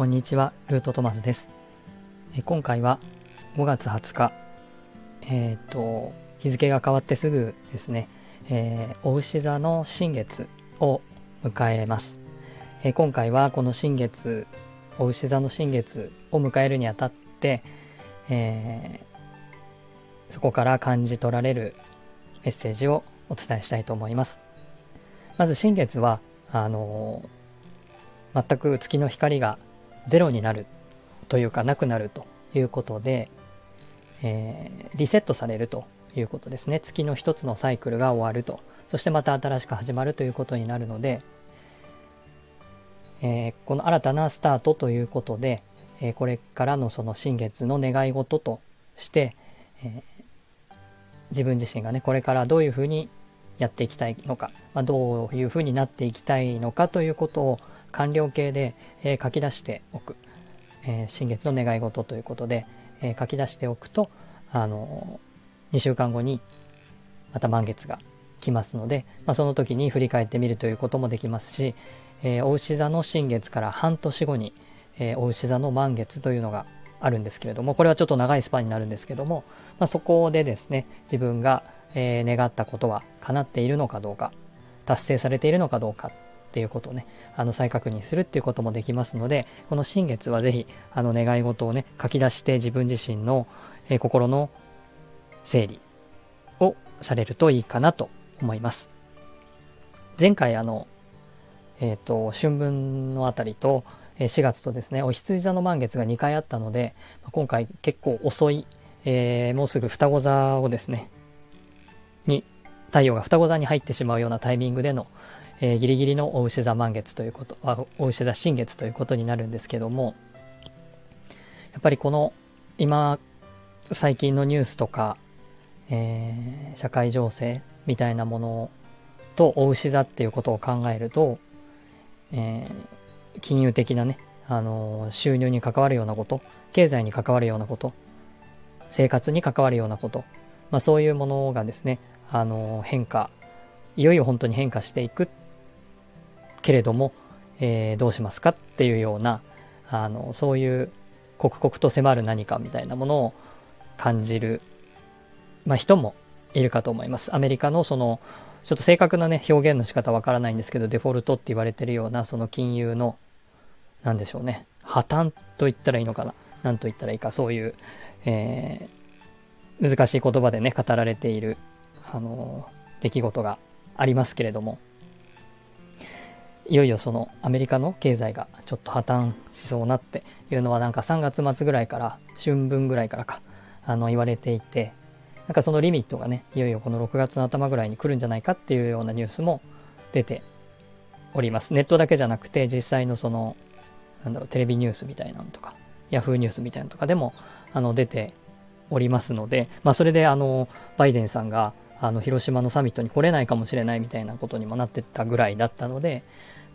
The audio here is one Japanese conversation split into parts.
こんにちは、ルートトマスです。え今回は5月20日、えっ、と、日付が変わってすぐですね、えー、お牛座の新月を迎えます。え今回はこの新月、お牛座の新月を迎えるにあたって、えー、そこから感じ取られるメッセージをお伝えしたいと思います。まず新月は、あのー、全く月の光がゼロになるというかなくなるということで、えー、リセットされるということですね。月の一つのサイクルが終わると。そしてまた新しく始まるということになるので、えー、この新たなスタートということで、えー、これからのその新月の願い事として、えー、自分自身がね、これからどういうふうにやっていきたいのか、まあ、どういうふうになっていきたいのかということを完了形で、え書き出しておく、え新月の願い事ということで、え書き出しておくと、あの2週間後にまた満月が来ますので、まあ、その時に振り返ってみるということもできますし、えー、お牛座の新月から半年後に、えー、お牛座の満月というのがあるんですけれども、これはちょっと長いスパンになるんですけども、まあ、そこでですね、自分が、えー、願ったことは叶っているのかどうか、達成されているのかどうかっていうことをね、あの再確認するっていうこともできますので、この新月はぜひ、あの願い事をね、書き出して自分自身の、えー、心の整理をされるといいかなと思います。前回あの、えっ、ー、と、春分のあたりと、4月とですね、お羊座の満月が2回あったので、今回結構遅い、えー、もうすぐ双子座をですね、に、太陽が双子座に入ってしまうようなタイミングでの、えー、ギリギリのお牛座満月ということ、あお牛座新月ということになるんですけども、やっぱりこの、今、最近のニュースとか、えー、社会情勢みたいなものとお牛座っていうことを考えると、えー、金融的なね、あのー、収入に関わるようなこと、経済に関わるようなこと、生活に関わるようなこと、まあ、そういうものがですね、あの、変化、いよいよ本当に変化していくっけれども、えー、どうしますかっていうような、あのそういう刻々と迫る何かみたいなものを感じるまあ、人もいるかと思います。アメリカのその、ちょっと正確なね、表現の仕方わからないんですけど、デフォルトって言われてるような、その金融の、なんでしょうね、破綻と言ったらいいのかな。なんと言ったらいいか、そういう、えー、難しい言葉でね、語られている、あの、出来事がありますけれども、いよいよそのアメリカの経済がちょっと破綻しそうなっていうのはなんか3月末ぐらいから、春分ぐらいからか、あの言われていて、なんかそのリミットがね、いよいよこの6月の頭ぐらいに来るんじゃないかっていうようなニュースも出ております。ネットだけじゃなくて、実際のその、なんだろう、テレビニュースみたいなのとか、ヤフーニュースみたいなのとかでも、あの、出ておりますので、まあ、それで、あの、バイデンさんが、あの、広島のサミットに来れないかもしれないみたいなことにもなってたぐらいだったので、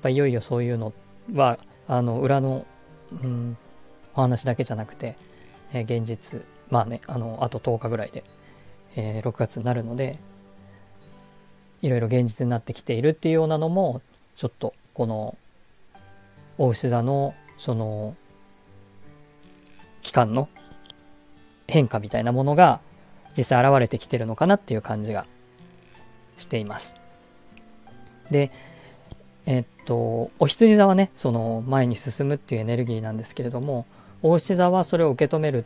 ぱいよいよそういうのは、あの、裏の、うん、お話だけじゃなくて、えー、現実、まあね、あの、あと10日ぐらいでえー、6月になるのでいろいろ現実になってきているっていうようなのもちょっとこの大牛座のその期間の変化みたいなものが実際現れてきてるのかなっていう感じがしています。で、えっと、お羊座はね、その前に進むっていうエネルギーなんですけれども、お牛座はそれを受け止める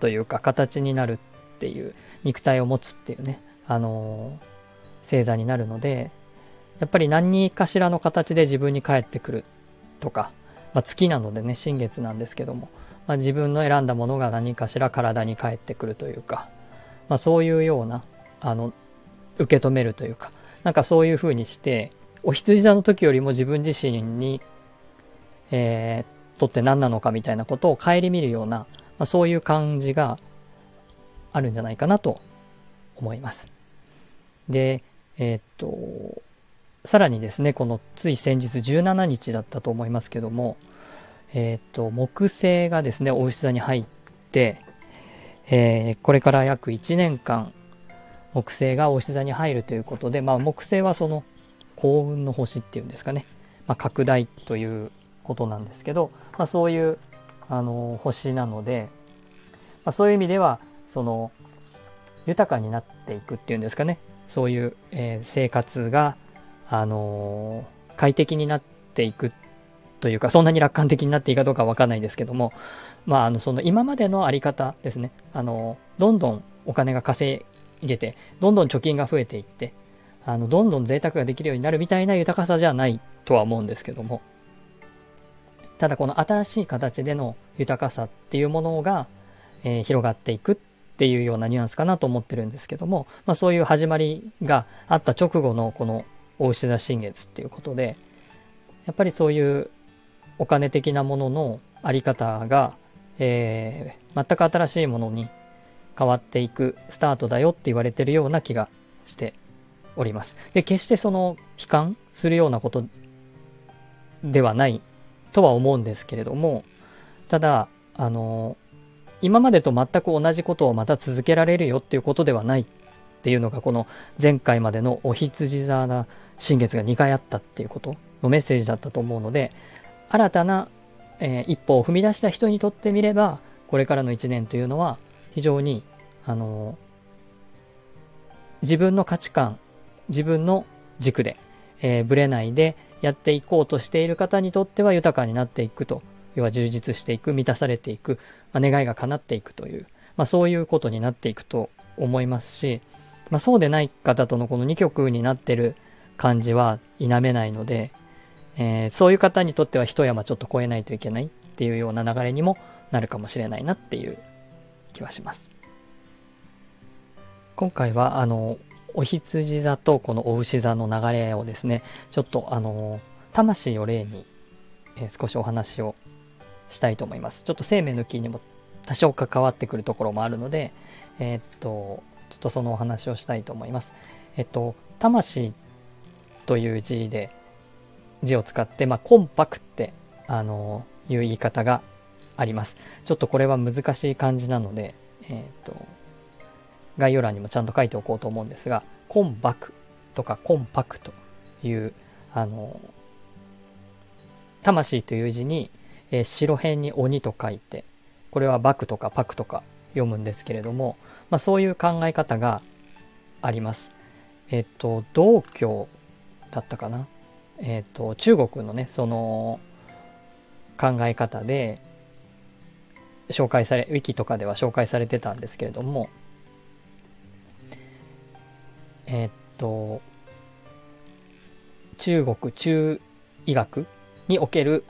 というか形になるっていう肉体を持つっていうね、あのー、星座になるので、やっぱり何かしらの形で自分に返ってくるとか、まあ、月なのでね、新月なんですけども、まあ、自分の選んだものが何かしら体に返ってくるというか、まあ、そういうような、あの、受け止めるというか、なんかそういう風にして、お羊座の時よりも自分自身に、えー、とって何なのかみたいなことを顧みるような、まあ、そういう感じがあるんじゃないかなと思います。で、えー、っと、さらにですね、このつい先日17日だったと思いますけども、えー、っと、木星がですね、お牛座に入って、えー、これから約1年間、木星がお牛座に入るということで、まあ、木星はその幸運の星っていうんですかね、まあ、拡大ということなんですけど、まあ、そういうあの星なので、まあ、そういう意味ではその豊かになっていくっていうんですかね。そういう、えー、生活が、あのー、快適になっていくというかそんなに楽観的になっていいかどうかわかんないですけどもまああのその今までのあり方ですね。あのどんどんお金が稼げてどんどん貯金が増えていってあのどんどん贅沢ができるようになるみたいな豊かさじゃないとは思うんですけども。ただこの新しい形での豊かさっていうものが、えー、広がっていくっていうようなニュアンスかなと思ってるんですけども、まあ、そういう始まりがあった直後のこの大牛座新月っていうことでやっぱりそういうお金的なもののあり方が、えー、全く新しいものに変わっていくスタートだよって言われてるような気がしております。で、決してその悲観するようなことではないとは思うんですけれども、ただ、あの、今までと全く同じことをまた続けられるよっていうことではないっていうのがこの前回までのお羊座な新月が2回あったっていうことのメッセージだったと思うので新たな、えー、一歩を踏み出した人にとってみればこれからの1年というのは非常にあの自分の価値観自分の軸で、えー、ぶれないでやっていこうとしている方にとっては豊かになっていくと要は充実していく満たされていく、まあ、願いが叶っていくという、まあ、そういうことになっていくと思いますし、まあ、そうでない方とのこの2曲になってる感じは否めないので、えー、そういう方にとっては一山ちょっと越えないといけないっていうような流れにもなるかもしれないなっていう気はします。今回はあのお羊座とこのお牛座の流れをですねちょっとあの魂を例に、えー、少しお話をしたいと思います。ちょっと生命の木にも多少関わってくるところもあるので、えー、っと、ちょっとそのお話をしたいと思います。えっと、魂という字で、字を使って、まあ、コンパクって、あの、いう言い方があります。ちょっとこれは難しい漢字なので、えっと、概要欄にもちゃんと書いておこうと思うんですが、コンバクとかコンパクという、あの、魂という字に、えー、白辺に鬼と書いて、これはバクとかパクとか読むんですけれども、まあ、そういう考え方があります。えっ、と、道教だったかな？えっ、と、中国のね、その考え方で紹介され、ウィキとかでは紹介されてたんですけれども、えっ、と、中国中医学における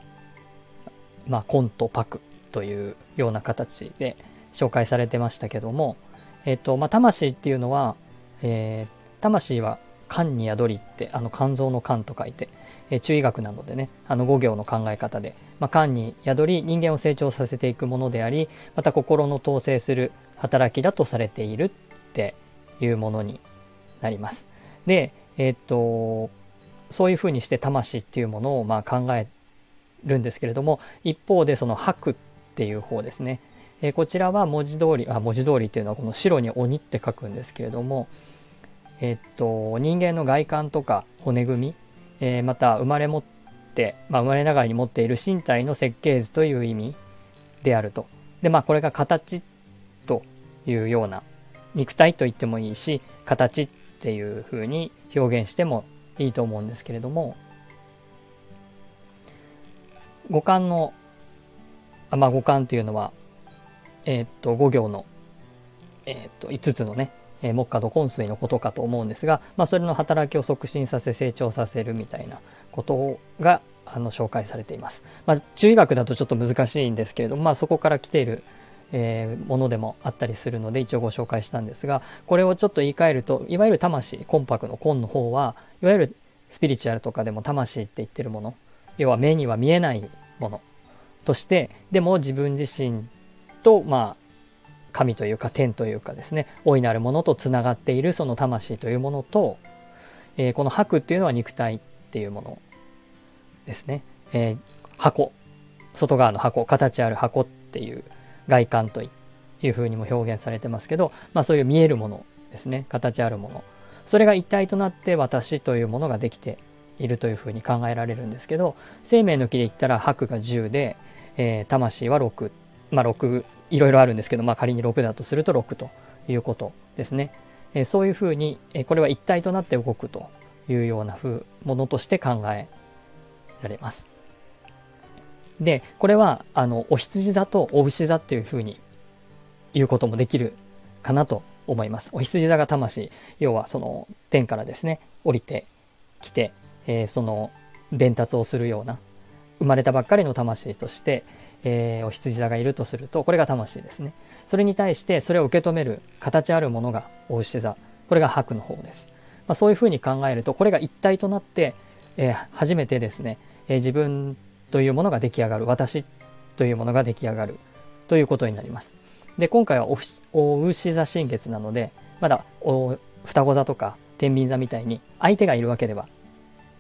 まあ、コントパクというような形で紹介されてましたけども、えっ、と、まあ、魂っていうのは、えー、魂は肝に宿りって、あの肝臓の肝と書いて、えー、中医学なのでね、あの五行の考え方で、まあ、肝に宿り人間を成長させていくものであり、また心の統制する働きだとされているっていうものになります。で、えっ、と、そういうふうにして魂っていうものをまあ考えるんですけれども一方でその白っていう方ですね、えー、こちらは文字通りあ文字通りっていうのはこの白に鬼って書くんですけれどもえー、っと人間の外観とか骨組み、えー、また生まれ持って、まあ、生まれながらに持っている身体の設計図という意味であるとでまあこれが形というような肉体と言ってもいいし形っていう風に表現してもいいと思うんですけれども五感の、あまあ、五感というのは、えー、っと、五行の、えー、っと、五つのね、えー、木下土根水のことかと思うんですが、まあ、それの働きを促進させ、成長させるみたいなことが、あの、紹介されています。まあ、中医学だとちょっと難しいんですけれども、まあ、そこから来ている、えー、ものでもあったりするので一応ご紹介したんですがこれをちょっと言い換えるといわゆる魂コンパクの根の方はいわゆるスピリチュアルとかでも魂って言ってるもの要は目には見えないものとしてでも自分自身とまあ神というか天というかですね大いなるものとつながっているその魂というものと、えー、この白っていうのは肉体っていうものですね、えー、箱外側の箱形ある箱っていう外観というふうにも表現されてますけど、まあ、そういう見えるものですね。形あるもの。それが一体となって私というものができているというふうに考えられるんですけど生命の木で言ったら白が10で、えー、魂は6まあ6いろいろあるんですけど、まあ、仮に6だとすると6ということですね、えー、そういうふうに、えー、これは一体となって動くというような風ものとして考えられます。でこれはあのお羊座とお牛座っていうふうに言うこともできるかなと思います。お羊座が魂、要はその天からですね、降りてきて、えー、その伝達をするような、生まれたばっかりの魂として、えー、お羊座がいるとすると、これが魂ですね。それに対してそれを受け止める形あるものがお牛座。これが白の方です。まあ、そういうふうに考えると、これが一体となって、えー、初めてですね、え自分というものが出来上がる。私というものが出来上がる。ということになります。で、今回はおお牛座新月なので、まだお双子座とか天秤座みたいに相手がいるわけでは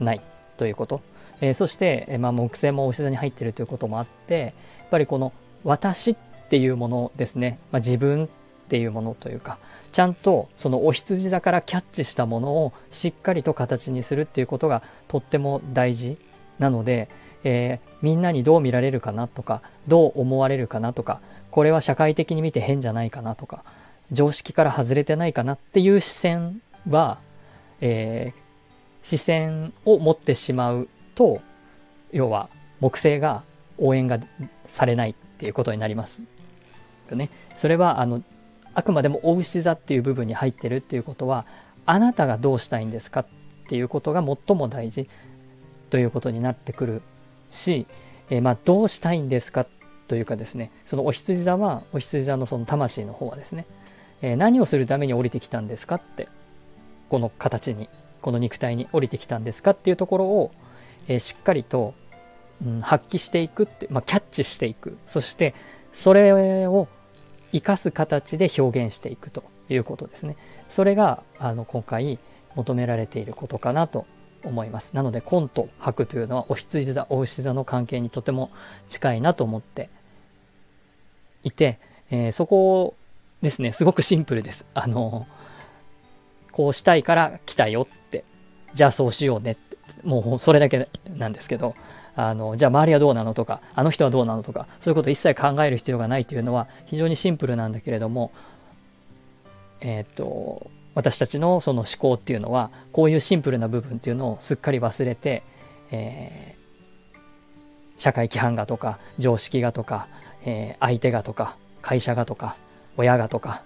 ないということ。えー、そして、えー、まあ、木星もお牛座に入っているということもあって、やっぱりこの私っていうものですね、まあ、自分っていうものというか、ちゃんとそのお羊座からキャッチしたものをしっかりと形にするっていうことがとっても大事なので、えー、みんなにどう見られるかなとか、どう思われるかなとか、これは社会的に見て変じゃないかなとか、常識から外れてないかなっていう視線は、えー、視線を持ってしまうと、要は木星が応援がされないっていうことになりますね。それはあのあくまでもお牛座っていう部分に入ってるっていうことはあなたがどうしたいんですかっていうことが最も大事ということになってくるし、えー、まあどうしたいんですかというかですね、そのお羊座は、お羊座のその魂の方はですね、えー、何をするために降りてきたんですかって、この形に、この肉体に降りてきたんですかっていうところを、えー、しっかりと、うん、発揮していくって、まあ、キャッチしていく。そして、それを生かす形で表現していくということですね。それが、あの、今回求められていることかなと思います。なので、コンと白というのは、お羊座、お牛座の関係にとても近いなと思っていて、えー、そこですね、すごくシンプルです。あの、こうしたいから来たよって、じゃあそうしようねって、もうそれだけなんですけど、あの、じゃあ周りはどうなのとか、あの人はどうなのとか、そういうことを一切考える必要がないというのは非常にシンプルなんだけれども、えっ、と、私たちのその思考っていうのは、こういうシンプルな部分っていうのをすっかり忘れて、えー、社会規範がとか、常識がとか、えー、相手がとか、会社がとか、親がとか、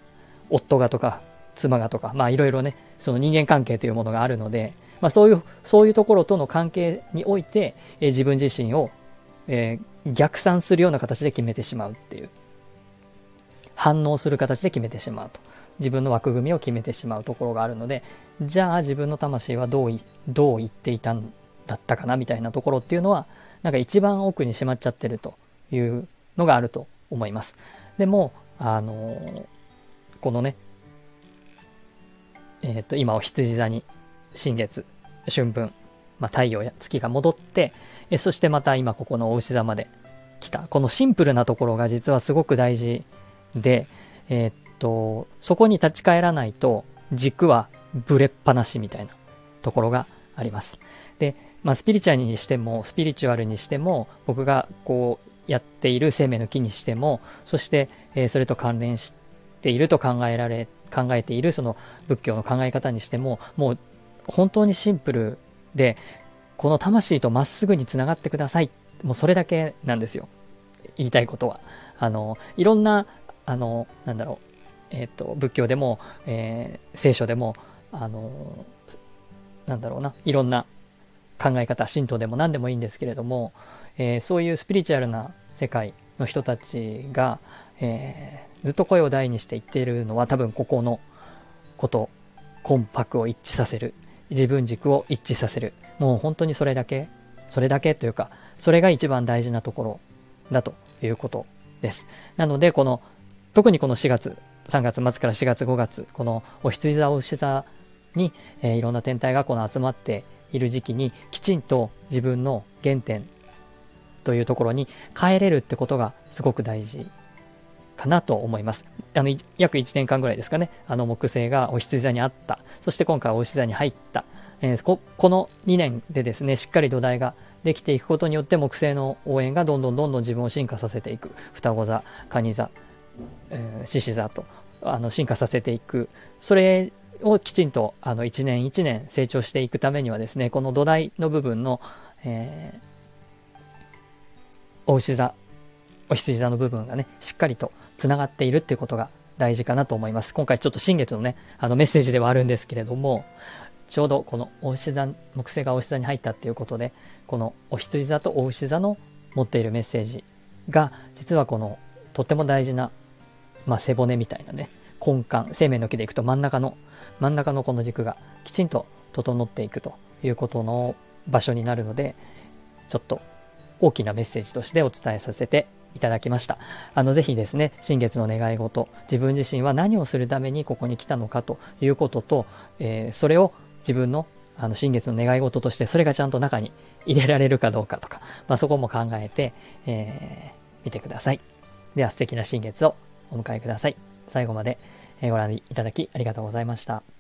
夫がとか、妻がとか、まあいろいろね、その人間関係というものがあるので、まあそういう、そういうところとの関係において、えー、自分自身を、えー、逆算するような形で決めてしまうっていう。反応する形で決めてしまうと。自分の枠組みを決めてしまうところがあるので、じゃあ自分の魂はどうどう言っていたんだったかなみたいなところっていうのは、なんか一番奥にしまっちゃってるというのがあると思います。でも、あのー、このね、えっ、ー、と、今お羊座に新月、春分、まあ、太陽や月が戻って、えそしてまた今ここのお牛座まで来た。このシンプルなところが実はすごく大事で、えっ、と、そこに立ち返らないと軸はぶれっぱなしみたいなところがあります。で、まあ、スピリチュアルにしても、スピリチュアルにしても、僕がこう、やっている生命の木にしても、そして、えー、それと関連していると考えられ、考えているその仏教の考え方にしても、もう本当にシンプルで、この魂とまっすぐにつながってください。もうそれだけなんですよ。言いたいことは。あの、いろんな、あの、なんだろう、えっ、ー、と、仏教でも、えー、聖書でも、あの、なんだろうな、いろんな考え方、神道でも何でもいいんですけれども、えー、そういうスピリチュアルな世界の人たちが、えー、ずっと声を大にして言っているのは多分ここのこと、魂魄を一致させる。自分軸を一致させる。もう本当にそれだけ、それだけというか、それが一番大事なところだということです。なので、この、特にこの4月、3月末から4月5月、このお羊座お牛座に、えー、いろんな天体がこの集まっている時期に、きちんと自分の原点というところに帰れるってことがすごく大事かなと思います。あの、約1年間ぐらいですかね。あの木星がお羊座にあった。そして今回お牛座に入った。えー、ここの2年でですね、しっかり土台ができていくことによって木星の応援がどんどんどんどん自分を進化させていく。双子座、蟹座、獅子座とあの進化させていく。それをきちんとあの1年1年成長していくためにはですね、この土台の部分の、えー、お牛座、お羊座の部分がね、しっかりとつながっているっていうことが大事かなと思います。今回ちょっと新月のね、あのメッセージではあるんですけれども、ちょうどこのお牛座、木星がお牛座に入ったっていうことで、このお羊座とお牛座の持っているメッセージが、実はこのとっても大事な、まあ、背骨みたいなね、根幹、生命の木でいくと真ん中の、真ん中のこの軸がきちんと整っていくということの場所になるので、ちょっと大きなメッセージとしてお伝えさせていただきました。あの、ぜひですね、新月の願い事、自分自身は何をするためにここに来たのかということと、えー、それを自分のあの新月の願い事として、それがちゃんと中に入れられるかどうかとか、まあ、そこも考えて、えー、見てください。では素敵な新月をお迎えください。最後までご覧いただきありがとうございました。